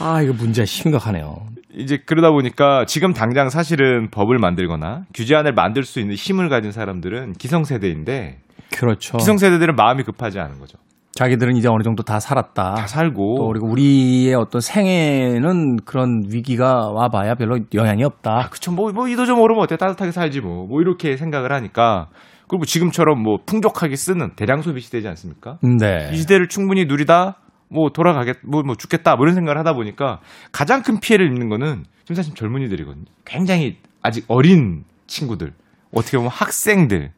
아 이거 문제 심각하네요. 이제 그러다 보니까 지금 당장 사실은 법을 만들거나 규제안을 만들 수 있는 힘을 가진 사람들은 기성세대인데 그렇죠. 기성세대들은 마음이 급하지 않은 거죠. 자기들은 이제 어느 정도 다 살았다. 다 살고. 또 그리고 우리의 어떤 생애는 그런 위기가 와봐야 별로 영향이 없다. 아, 그쵸. 뭐, 뭐, 2도 좀 오르면 어때? 따뜻하게 살지 뭐. 뭐, 이렇게 생각을 하니까. 그리고 지금처럼 뭐, 풍족하게 쓰는 대량 소비 시대지 않습니까? 네. 이 시대를 충분히 누리다, 뭐, 돌아가겠, 뭐, 뭐, 죽겠다, 뭐 이런 생각을 하다 보니까 가장 큰 피해를 입는 거는 지금 사실 젊은이들이거든요. 굉장히 아직 어린 친구들. 어떻게 보면 학생들.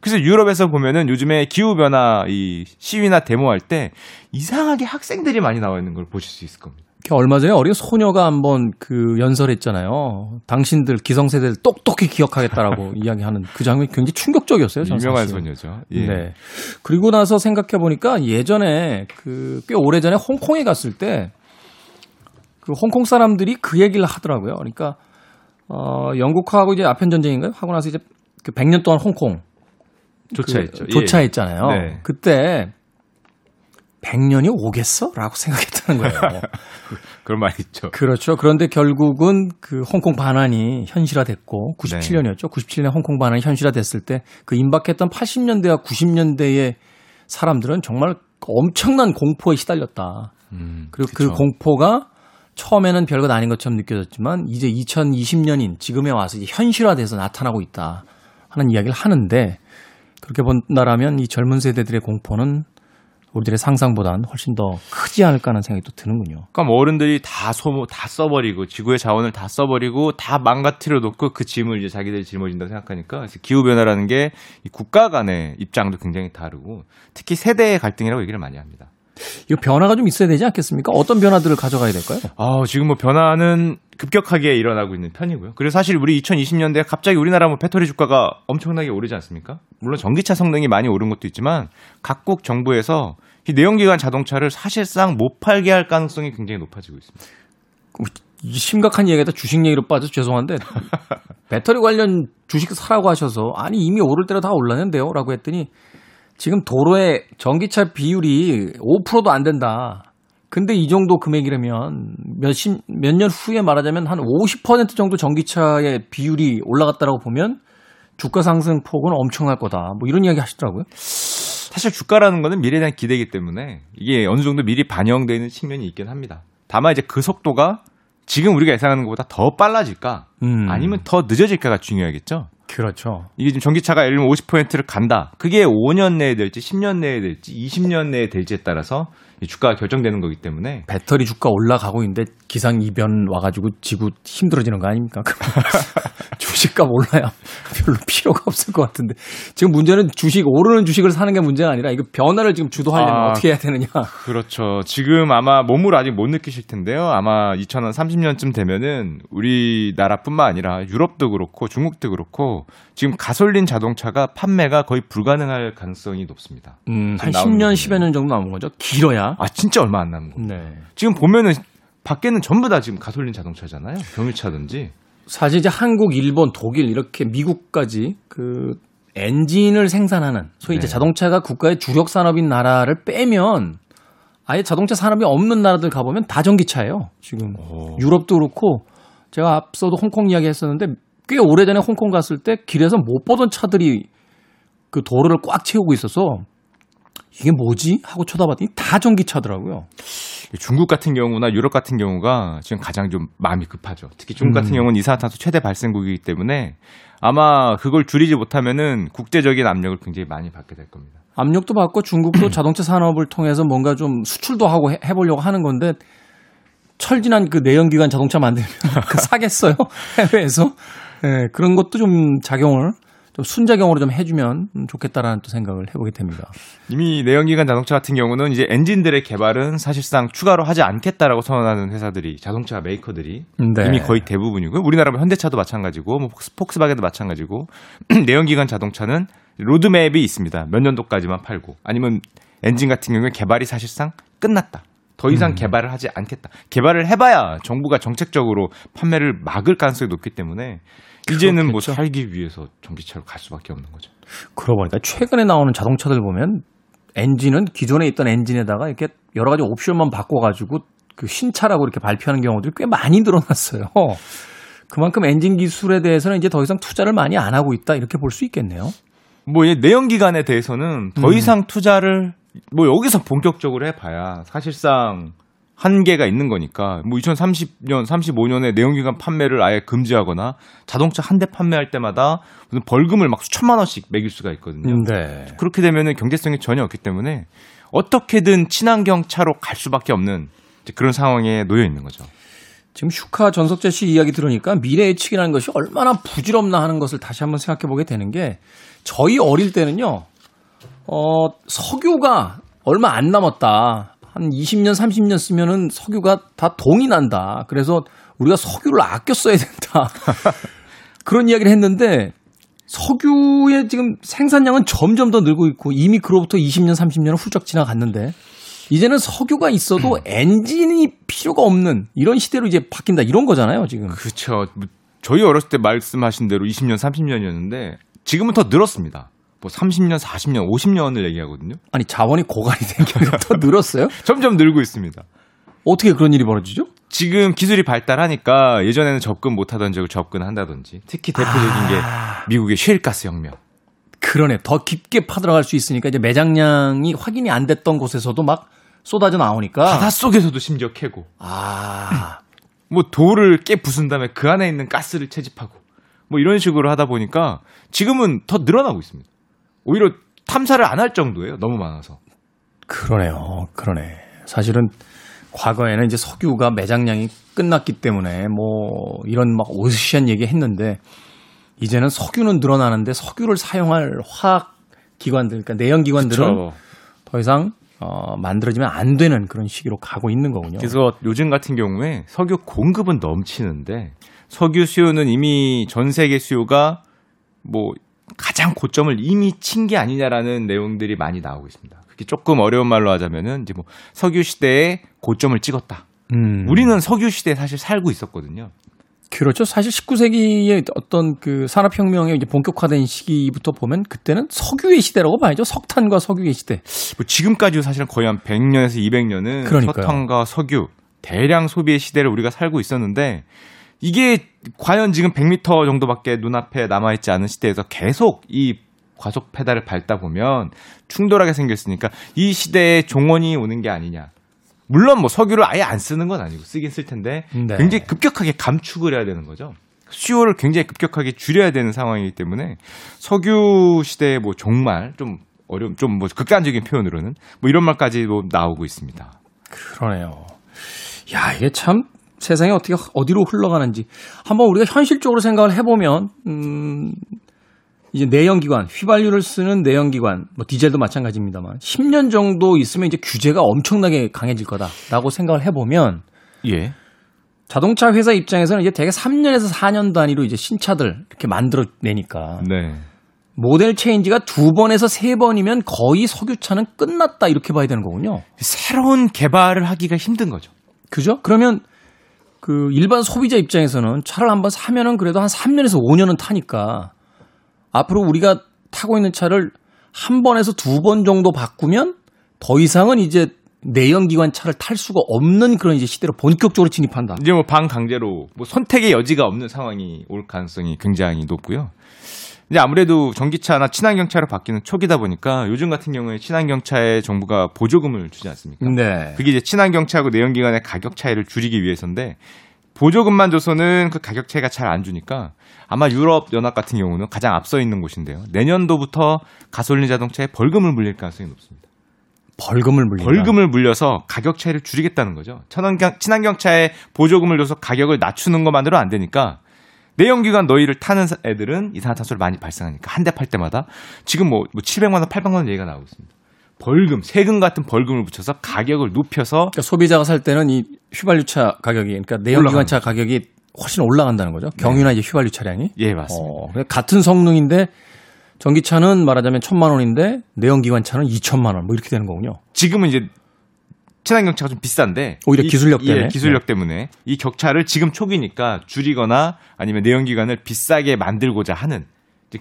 그래서 유럽에서 보면은 요즘에 기후 변화 이 시위나 데모할 때 이상하게 학생들이 많이 나와 있는 걸 보실 수 있을 겁니다. 얼마 전에 어린 소녀가 한번 그 연설했잖아요. 당신들 기성세대를 똑똑히 기억하겠다라고 [LAUGHS] 이야기하는 그 장면이 굉장히 충격적이었어요. 유명한 소녀죠. 예. 네. 그리고 나서 생각해 보니까 예전에 그 꽤 오래 전에 홍콩에 갔을 때 그 홍콩 사람들이 그 얘기를 하더라고요. 그러니까 어 영국하고 이제 아편 전쟁인가요? 하고 나서 이제 그 100년 동안 홍콩 조차했죠. 그 조차했잖아요. 예. 네. 그때 100년이 오겠어? 라고 생각했다는 거예요. [LAUGHS] 그런 말 있죠. 그렇죠. 그런데 결국은 그 홍콩 반환이 현실화됐고 97년이었죠. 97년 홍콩 반환이 현실화됐을 때 그 임박했던 80년대와 90년대의 사람들은 정말 엄청난 공포에 시달렸다. 음, 그리고 그쵸. 그 공포가 처음에는 별것 아닌 것처럼 느껴졌지만 이제 2020년인 지금에 와서 이제 현실화돼서 나타나고 있다 하는 이야기를 하는데 그렇게 본다라면 이 젊은 세대들의 공포는 우리들의 상상보다는 훨씬 더 크지 않을까 하는 생각이 또 드는군요. 그러니까 뭐 어른들이 다 소모 다 써버리고 지구의 자원을 다 써버리고 다 망가뜨려 놓고 그 짐을 이제 자기들이 짊어진다고 생각하니까 기후 변화라는 게 국가 간의 입장도 굉장히 다르고 특히 세대의 갈등이라고 얘기를 많이 합니다. 이 변화가 좀 있어야 되지 않겠습니까? 어떤 변화들을 가져가야 될까요? 아, 지금 뭐 변화는 급격하게 일어나고 있는 편이고요. 그리고 사실 우리 2020년대에 갑자기 우리나라 뭐 배터리 주가가 엄청나게 오르지 않습니까? 물론 전기차 성능이 많이 오른 것도 있지만 각국 정부에서 이 내연기관 자동차를 사실상 못 팔게 할 가능성이 굉장히 높아지고 있습니다. 심각한 얘기다 주식 얘기로 빠져서 죄송한데 [LAUGHS] 배터리 관련 주식 사라고 하셔서 아니 이미 오를 때로 다 올랐는데요라고 했더니 지금 도로에 전기차 비율이 5%도 안 된다. 근데 이 정도 금액이라면 몇십, 몇 년 후에 말하자면 한 50% 정도 전기차의 비율이 올라갔다라고 보면 주가 상승 폭은 엄청날 거다. 뭐 이런 이야기 하시더라고요. 사실 주가라는 거는 미래에 대한 기대이기 때문에 이게 어느 정도 미리 반영되어 있는 측면이 있긴 합니다. 다만 이제 그 속도가 지금 우리가 예상하는 것보다 더 빨라질까 음. 아니면 더 늦어질까가 중요하겠죠. 그렇죠. 이게 지금 전기차가 예를 들면 50%를 간다. 그게 5년 내에 될지 10년 내에 될지 20년 내에 될지에 따라서 주가가 결정되는 거기 때문에 배터리 주가 올라가고 있는데 기상 이변 와가지고 지구 힘들어지는 거 아닙니까? [LAUGHS] 주식값 올라야 별로 필요가 없을 것 같은데 지금 문제는 주식 오르는 주식을 사는 게 문제가 아니라 이거 변화를 지금 주도하려면 아, 어떻게 해야 되느냐? 그렇죠. 지금 아마 몸으로 아직 못 느끼실 텐데요. 아마 2030년쯤 되면은 우리나라뿐만 아니라 유럽도 그렇고 중국도 그렇고 지금 가솔린 자동차가 판매가 거의 불가능할 가능성이 높습니다. 음, 한 10년, 10여 년 정도 남은 거죠. 길어야. 아, 진짜 얼마 안 남은 거예요. 네. 지금 보면은 밖에는 전부 다 지금 가솔린 자동차잖아요. 경유차든지. 사실 이제 한국, 일본, 독일 이렇게 미국까지 그 엔진을 생산하는 소위 네. 이제 자동차가 국가의 주력 산업인 나라를 빼면 아예 자동차 산업이 없는 나라들 가보면 다 전기차예요. 지금 오. 유럽도 그렇고 제가 앞서도 홍콩 이야기 했었는데 꽤 오래전에 홍콩 갔을 때 길에서 못 보던 차들이 그 도로를 꽉 채우고 있어서 이게 뭐지? 하고 쳐다봤더니 다 전기차더라고요. 중국 같은 경우나 유럽 같은 경우가 지금 가장 좀 마음이 급하죠. 특히 중국 같은 음. 경우는 이산화탄소 최대 발생국이기 때문에 아마 그걸 줄이지 못하면은 국제적인 압력을 굉장히 많이 받게 될 겁니다. 압력도 받고 중국도 [CLEARS THROAT] 자동차 산업을 통해서 뭔가 좀 수출도 하고 해, 보려고 하는 건데 철진한 그 내연기관 자동차 만들면 [LAUGHS] 그 사겠어요? [LAUGHS] 해외에서? 네, 그런 것도 좀 작용을 좀 순자경으로 좀 해주면 좋겠다라는 또 생각을 해보게 됩니다. 이미 내연기관 자동차 같은 경우는 이제 엔진들의 개발은 사실상 추가로 하지 않겠다라고 선언하는 회사들이 자동차 메이커들이 네. 이미 거의 대부분이고 우리나라 현대차도 마찬가지고 뭐 폭스바겐도 마찬가지고 [CLEARS THROAT] 내연기관 자동차는 로드맵이 있습니다. 몇 년도까지만 팔고 아니면 엔진 같은 경우에 개발이 사실상 끝났다. 더 이상 음. 개발을 하지 않겠다. 개발을 해봐야 정부가 정책적으로 판매를 막을 가능성이 높기 때문에 이제는 뭐 살기 위해서 전기차로 갈 수밖에 없는 거죠. 그러고 보니까 최근에 나오는 자동차들 보면 엔진은 기존에 있던 엔진에다가 이렇게 여러 가지 옵션만 바꿔가지고 그 신차라고 이렇게 발표하는 경우들이 꽤 많이 늘어났어요. 그만큼 엔진 기술에 대해서는 이제 더 이상 투자를 많이 안 하고 있다 이렇게 볼 수 있겠네요. 뭐 내연기관에 대해서는 더 음. 이상 음. 투자를 뭐 여기서 본격적으로 해봐야 사실상 한계가 있는 거니까 뭐 2030년, 35년에 내연기관 판매를 아예 금지하거나 자동차 한 대 판매할 때마다 무슨 벌금을 막 수천만 원씩 매길 수가 있거든요. 음, 네. 그렇게 되면은 경제성이 전혀 없기 때문에 어떻게든 친환경 차로 갈 수밖에 없는 그런 상황에 놓여 있는 거죠. 지금 슈카 전석재 씨 이야기 들으니까 미래 예측이라는 것이 얼마나 부질없나 하는 것을 다시 한번 생각해 보게 되는 게 저희 어릴 때는요, 어, 석유가 얼마 안 남았다. 한 20년, 30년 쓰면은 석유가 다 동이 난다. 그래서 우리가 석유를 아껴 써야 된다. [LAUGHS] 그런 이야기를 했는데 석유의 지금 생산량은 점점 더 늘고 있고 이미 그로부터 20년, 30년은 훌쩍 지나갔는데 이제는 석유가 있어도 음. 엔진이 필요가 없는 이런 시대로 이제 바뀐다 이런 거잖아요, 지금. 그렇죠. 저희 어렸을 때 말씀하신 대로 20년, 30년이었는데 지금은 더 늘었습니다. 뭐 30년, 40년, 50년을 얘기하거든요. 아니 자원이 고갈이 된게더 늘었어요? [LAUGHS] 점점 늘고 있습니다. 어떻게 그런 일이 벌어지죠? 지금 기술이 발달하니까 예전에는 접근 못하던 적을 접근한다든지 특히 대표적인 아... 게 미국의 셰일가스 혁명. 그러네. 더 깊게 파들어갈 수 있으니까 이제 매장량이 확인이 안 됐던 곳에서도 막 쏟아져 나오니까 바닷속에서도 심지어 캐고. 아. [LAUGHS] 뭐 돌을 깨 부순 다음에 그 안에 있는 가스를 채집하고 뭐 이런 식으로 하다 보니까 지금은 더 늘어나고 있습니다. 오히려 탐사를 안 할 정도예요. 너무 많아서. 그러네요. 그러네. 사실은 과거에는 이제 석유가 매장량이 끝났기 때문에 뭐 이런 막 오시한 얘기 했는데 이제는 석유는 늘어나는데 석유를 사용할 화학 기관들, 그러니까 내연 기관들은 그쵸. 더 이상 어, 만들어지면 안 되는 그런 시기로 가고 있는 거군요. 그래서 요즘 같은 경우에 석유 공급은 넘치는데 석유 수요는 이미 전 세계 수요가 뭐 가장 고점을 이미 친 게 아니냐라는 내용들이 많이 나오고 있습니다. 그게 조금 어려운 말로 하자면은 이제 뭐 석유 시대에 고점을 찍었다. 음. 우리는 석유 시대에 사실 살고 있었거든요. 그렇죠. 사실 19세기의 어떤 그 산업혁명의 이제 본격화된 시기부터 보면 그때는 석유의 시대라고 봐야죠. 석탄과 석유의 시대. 뭐 지금까지도 사실은 거의 한 100년에서 200년은 그러니까요. 석탄과 석유 대량 소비의 시대를 우리가 살고 있었는데 이게 과연 지금 100m 정도밖에 눈앞에 남아있지 않은 시대에서 계속 이 과속 페달을 밟다 보면 충돌하게 생겼으니까 이 시대에 종원이 오는 게 아니냐. 물론 뭐 석유를 아예 안 쓰는 건 아니고 쓰긴 쓸 텐데 네. 굉장히 급격하게 감축을 해야 되는 거죠. 수요를 굉장히 급격하게 줄여야 되는 상황이기 때문에 석유 시대에 뭐 정말 좀 어려움, 좀 뭐 극단적인 표현으로는 뭐 이런 말까지도 나오고 있습니다. 그러네요. 야, 이게 참 세상이 어떻게 어디로 흘러가는지 한번 우리가 현실적으로 생각을 해보면 음 이제 내연기관 휘발유를 쓰는 내연기관 뭐 디젤도 마찬가지입니다만 10년 정도 있으면 이제 규제가 엄청나게 강해질 거다라고 생각을 해보면 예. 자동차 회사 입장에서는 이제 대개 3년에서 4년 단위로 이제 신차들 이렇게 만들어내니까 네. 모델 체인지가 두 번에서 세 번이면 거의 석유차는 끝났다 이렇게 봐야 되는 거군요. 새로운 개발을 하기가 힘든 거죠. 그죠? 그러면 그 일반 소비자 입장에서는 차를 한번 사면은 그래도 한 3년에서 5년은 타니까 앞으로 우리가 타고 있는 차를 한 번에서 두 번 정도 바꾸면 더 이상은 이제 내연기관 차를 탈 수가 없는 그런 이제 시대로 본격적으로 진입한다. 이제 뭐 방 강제로 뭐 선택의 여지가 없는 상황이 올 가능성이 굉장히 높고요. 이제 아무래도 전기차나 친환경 차로 바뀌는 초기다 보니까 요즘 같은 경우에 친환경 차에 정부가 보조금을 주지 않습니까? 네. 그게 이제 친환경 차하고 내연기관의 가격 차이를 줄이기 위해서인데 보조금만 줘서는 그 가격 차이가 잘 안 주니까 아마 유럽 연합 같은 경우는 가장 앞서 있는 곳인데요. 내년도부터 가솔린 자동차에 벌금을 물릴 가능성이 높습니다. 벌금을 물린다. 벌금을 물려서 가격 차이를 줄이겠다는 거죠. 친환경 친환경 차에 보조금을 줘서 가격을 낮추는 것만으로 안 되니까 내연기관 너희를 타는 애들은 이산화탄소를 많이 발생하니까 한 대 팔 때마다 지금 뭐, 뭐 700만 원, 800만 원 얘기가 나오고 있습니다. 벌금, 세금 같은 벌금을 붙여서 가격을 높여서 그러니까 소비자가 살 때는 이 휘발유차 가격이 그러니까 내연기관차 가격이 훨씬 올라간다는 거죠. 경유나 네. 이제 휘발유 차량이. 예, 맞습니다. 어, 같은 성능인데 전기차는 말하자면 천만 원인데 내연기관차는 2천만 원 뭐 이렇게 되는 거군요. 지금은 이제 친환경차가 좀 비싼데 오히려 기술력 때문에 예, 기술력 네. 때문에 이 격차를 지금 초기니까 줄이거나 아니면 내연기관을 비싸게 만들고자 하는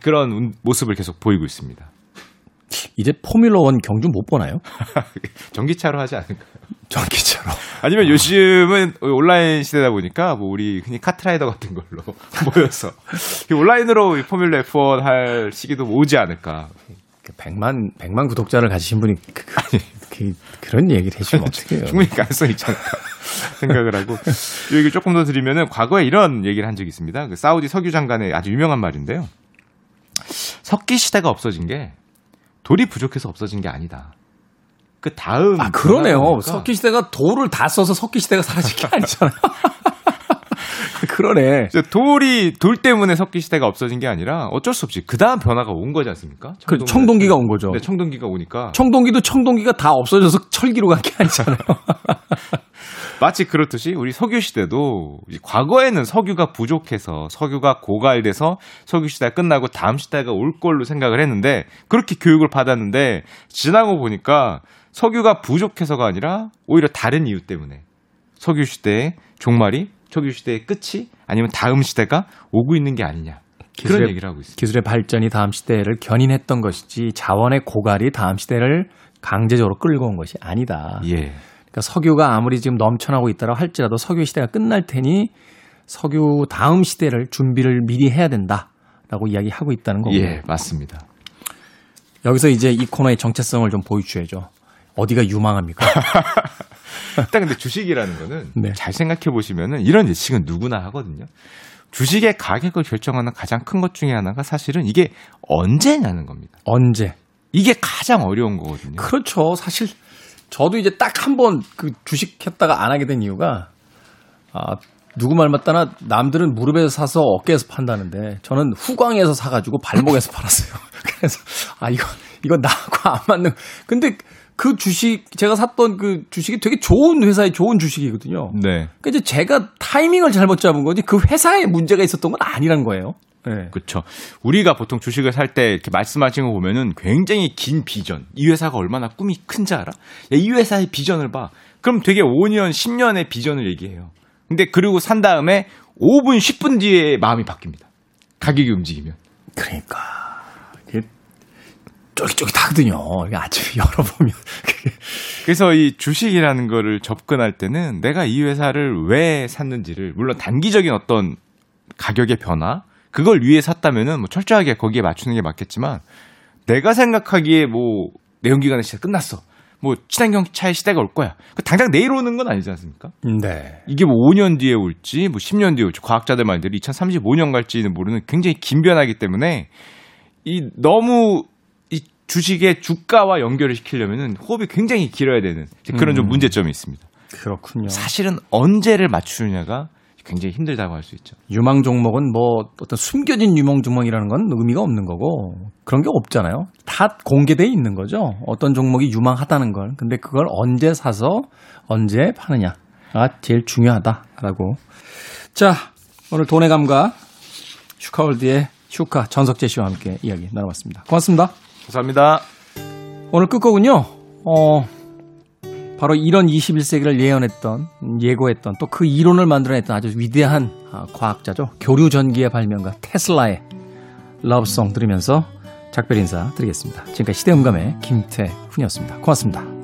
그런 모습을 계속 보이고 있습니다. 이제 포뮬러 원 경주 못 보나요? [LAUGHS] 전기차로 하지 않을까요? 전기차로. 아니면 요즘은 온라인 시대다 보니까 뭐 우리 흔히 카트라이더 같은 걸로 [LAUGHS] 모여서 [LAUGHS] 온라인으로 포뮬러 F1 할 시기도 오지 않을까. 100만 100만 구독자를 가지신 분이 그, 그, 그, 그런 얘기를 해주면 어떡해요. 충분히 가능성이 않을까 [LAUGHS] 생각을 하고 이 얘기를 조금 더 드리면은 과거에 이런 얘기를 한 적이 있습니다. 그 사우디 석유 장관의 아주 유명한 말인데요. 석기 시대가 없어진 게 돌이 부족해서 없어진 게 아니다. 그 다음 아 그러네요. 석기 시대가 돌을 다 써서 석기 시대가 사라진 게 아니잖아요. [LAUGHS] 그러네. 돌이 돌 때문에 석기 시대가 없어진 게 아니라 어쩔 수 없이 그 다음 변화가 온 거지 않습니까? 그 청동기가 온 거죠. 네, 청동기가 오니까. 청동기도 청동기가 다 없어져서 철기로 간 게 아니잖아요. [LAUGHS] 마치 그렇듯이 우리 석유 시대도 과거에는 석유가 부족해서 석유가 고갈돼서 석유 시대가 끝나고 다음 시대가 올 걸로 생각을 했는데 그렇게 교육을 받았는데 지나고 보니까 석유가 부족해서가 아니라 오히려 다른 이유 때문에 석유 시대의 종말이 석유 시대의 끝이 아니면 다음 시대가 오고 있는 게 아니냐. 기술의, 그런 얘기를 하고 있습니다. 기술의 발전이 다음 시대를 견인했던 것이지 자원의 고갈이 다음 시대를 강제적으로 끌고 온 것이 아니다. 예. 그러니까 석유가 아무리 지금 넘쳐나고 있다고 할지라도 석유 시대가 끝날 테니 석유 다음 시대를 준비를 미리 해야 된다라고 이야기하고 있다는 거고요. 예, 맞습니다. 여기서 이제 이 코너의 정체성을 좀 보여주셔야죠. 어디가 유망합니까? [LAUGHS] 일단 근데 주식이라는 거는 [LAUGHS] 네. 잘 생각해 보시면은 이런 예측은 누구나 하거든요. 주식의 가격을 결정하는 가장 큰 것 중에 하나가 사실은 이게 언제냐는 겁니다. 언제? 이게 가장 어려운 거거든요. 그렇죠. 사실 저도 이제 딱 한 번 그 주식 했다가 안 하게 된 이유가 아, 누구 말 맞다나 남들은 무릎에서 사서 어깨에서 판다는데 저는 후광에서 사가지고 발목에서 [LAUGHS] 팔았어요. [LAUGHS] 그래서 아 이거 이거 나하고 안 맞는. 근데 그 주식 제가 샀던 그 주식이 되게 좋은 회사의 좋은 주식이거든요. 네. 그러니까 이제 제가 타이밍을 잘못 잡은 거지 그 회사에 문제가 있었던 건 아니란 거예요. 네. 그렇죠. 우리가 보통 주식을 살 때 이렇게 말씀하신 거 보면은 굉장히 긴 비전. 이 회사가 얼마나 꿈이 큰지 알아? 야, 이 회사의 비전을 봐. 그럼 되게 5년, 10년의 비전을 얘기해요. 근데 그리고 산 다음에 5분, 10분 뒤에 마음이 바뀝니다. 가격이 움직이면. 그러니까. 쫄깃쫄깃하거든요. 아침에 [LAUGHS] 열어보면. 그래서 이 주식이라는 거를 접근할 때는 내가 이 회사를 왜 샀는지를, 물론 단기적인 어떤 가격의 변화, 그걸 위해 샀다면은 뭐 철저하게 거기에 맞추는 게 맞겠지만 내가 생각하기에 뭐 내연기관의 시대 끝났어. 뭐 친환경 차의 시대가 올 거야. 그 당장 내일 오는 건 아니지 않습니까? 네. 이게 뭐 5년 뒤에 올지 뭐 10년 뒤에 올지 과학자들 말대로 2035년 갈지는 모르는 굉장히 긴 변화이기 때문에 이 너무 이 주식의 주가와 연결을 시키려면은 호흡이 굉장히 길어야 되는 그런 좀 음. 문제점이 있습니다. 그렇군요. 사실은 언제를 맞추느냐가 굉장히 힘들다고 할 수 있죠. 유망 종목은 뭐 어떤 숨겨진 유망 종목이라는 건 의미가 없는 거고 그런 게 없잖아요. 다 공개돼 있는 거죠. 어떤 종목이 유망하다는 걸. 근데 그걸 언제 사서 언제 파느냐가 제일 중요하다라고. 자, 오늘 돈의 감각 슈카월드의 슈카 전석재 씨와 함께 이야기 나눠봤습니다. 고맙습니다. 감사합니다. 오늘 끝곡은요. 어, 바로 이런 21세기를 예언했던, 예고했던 또 그 이론을 만들어냈던 아주 위대한 아, 과학자죠. 교류 전기의 발명가 테슬라의 Love Song 들으면서 작별 인사 드리겠습니다. 지금까지 시대음감의 김태훈이었습니다. 고맙습니다.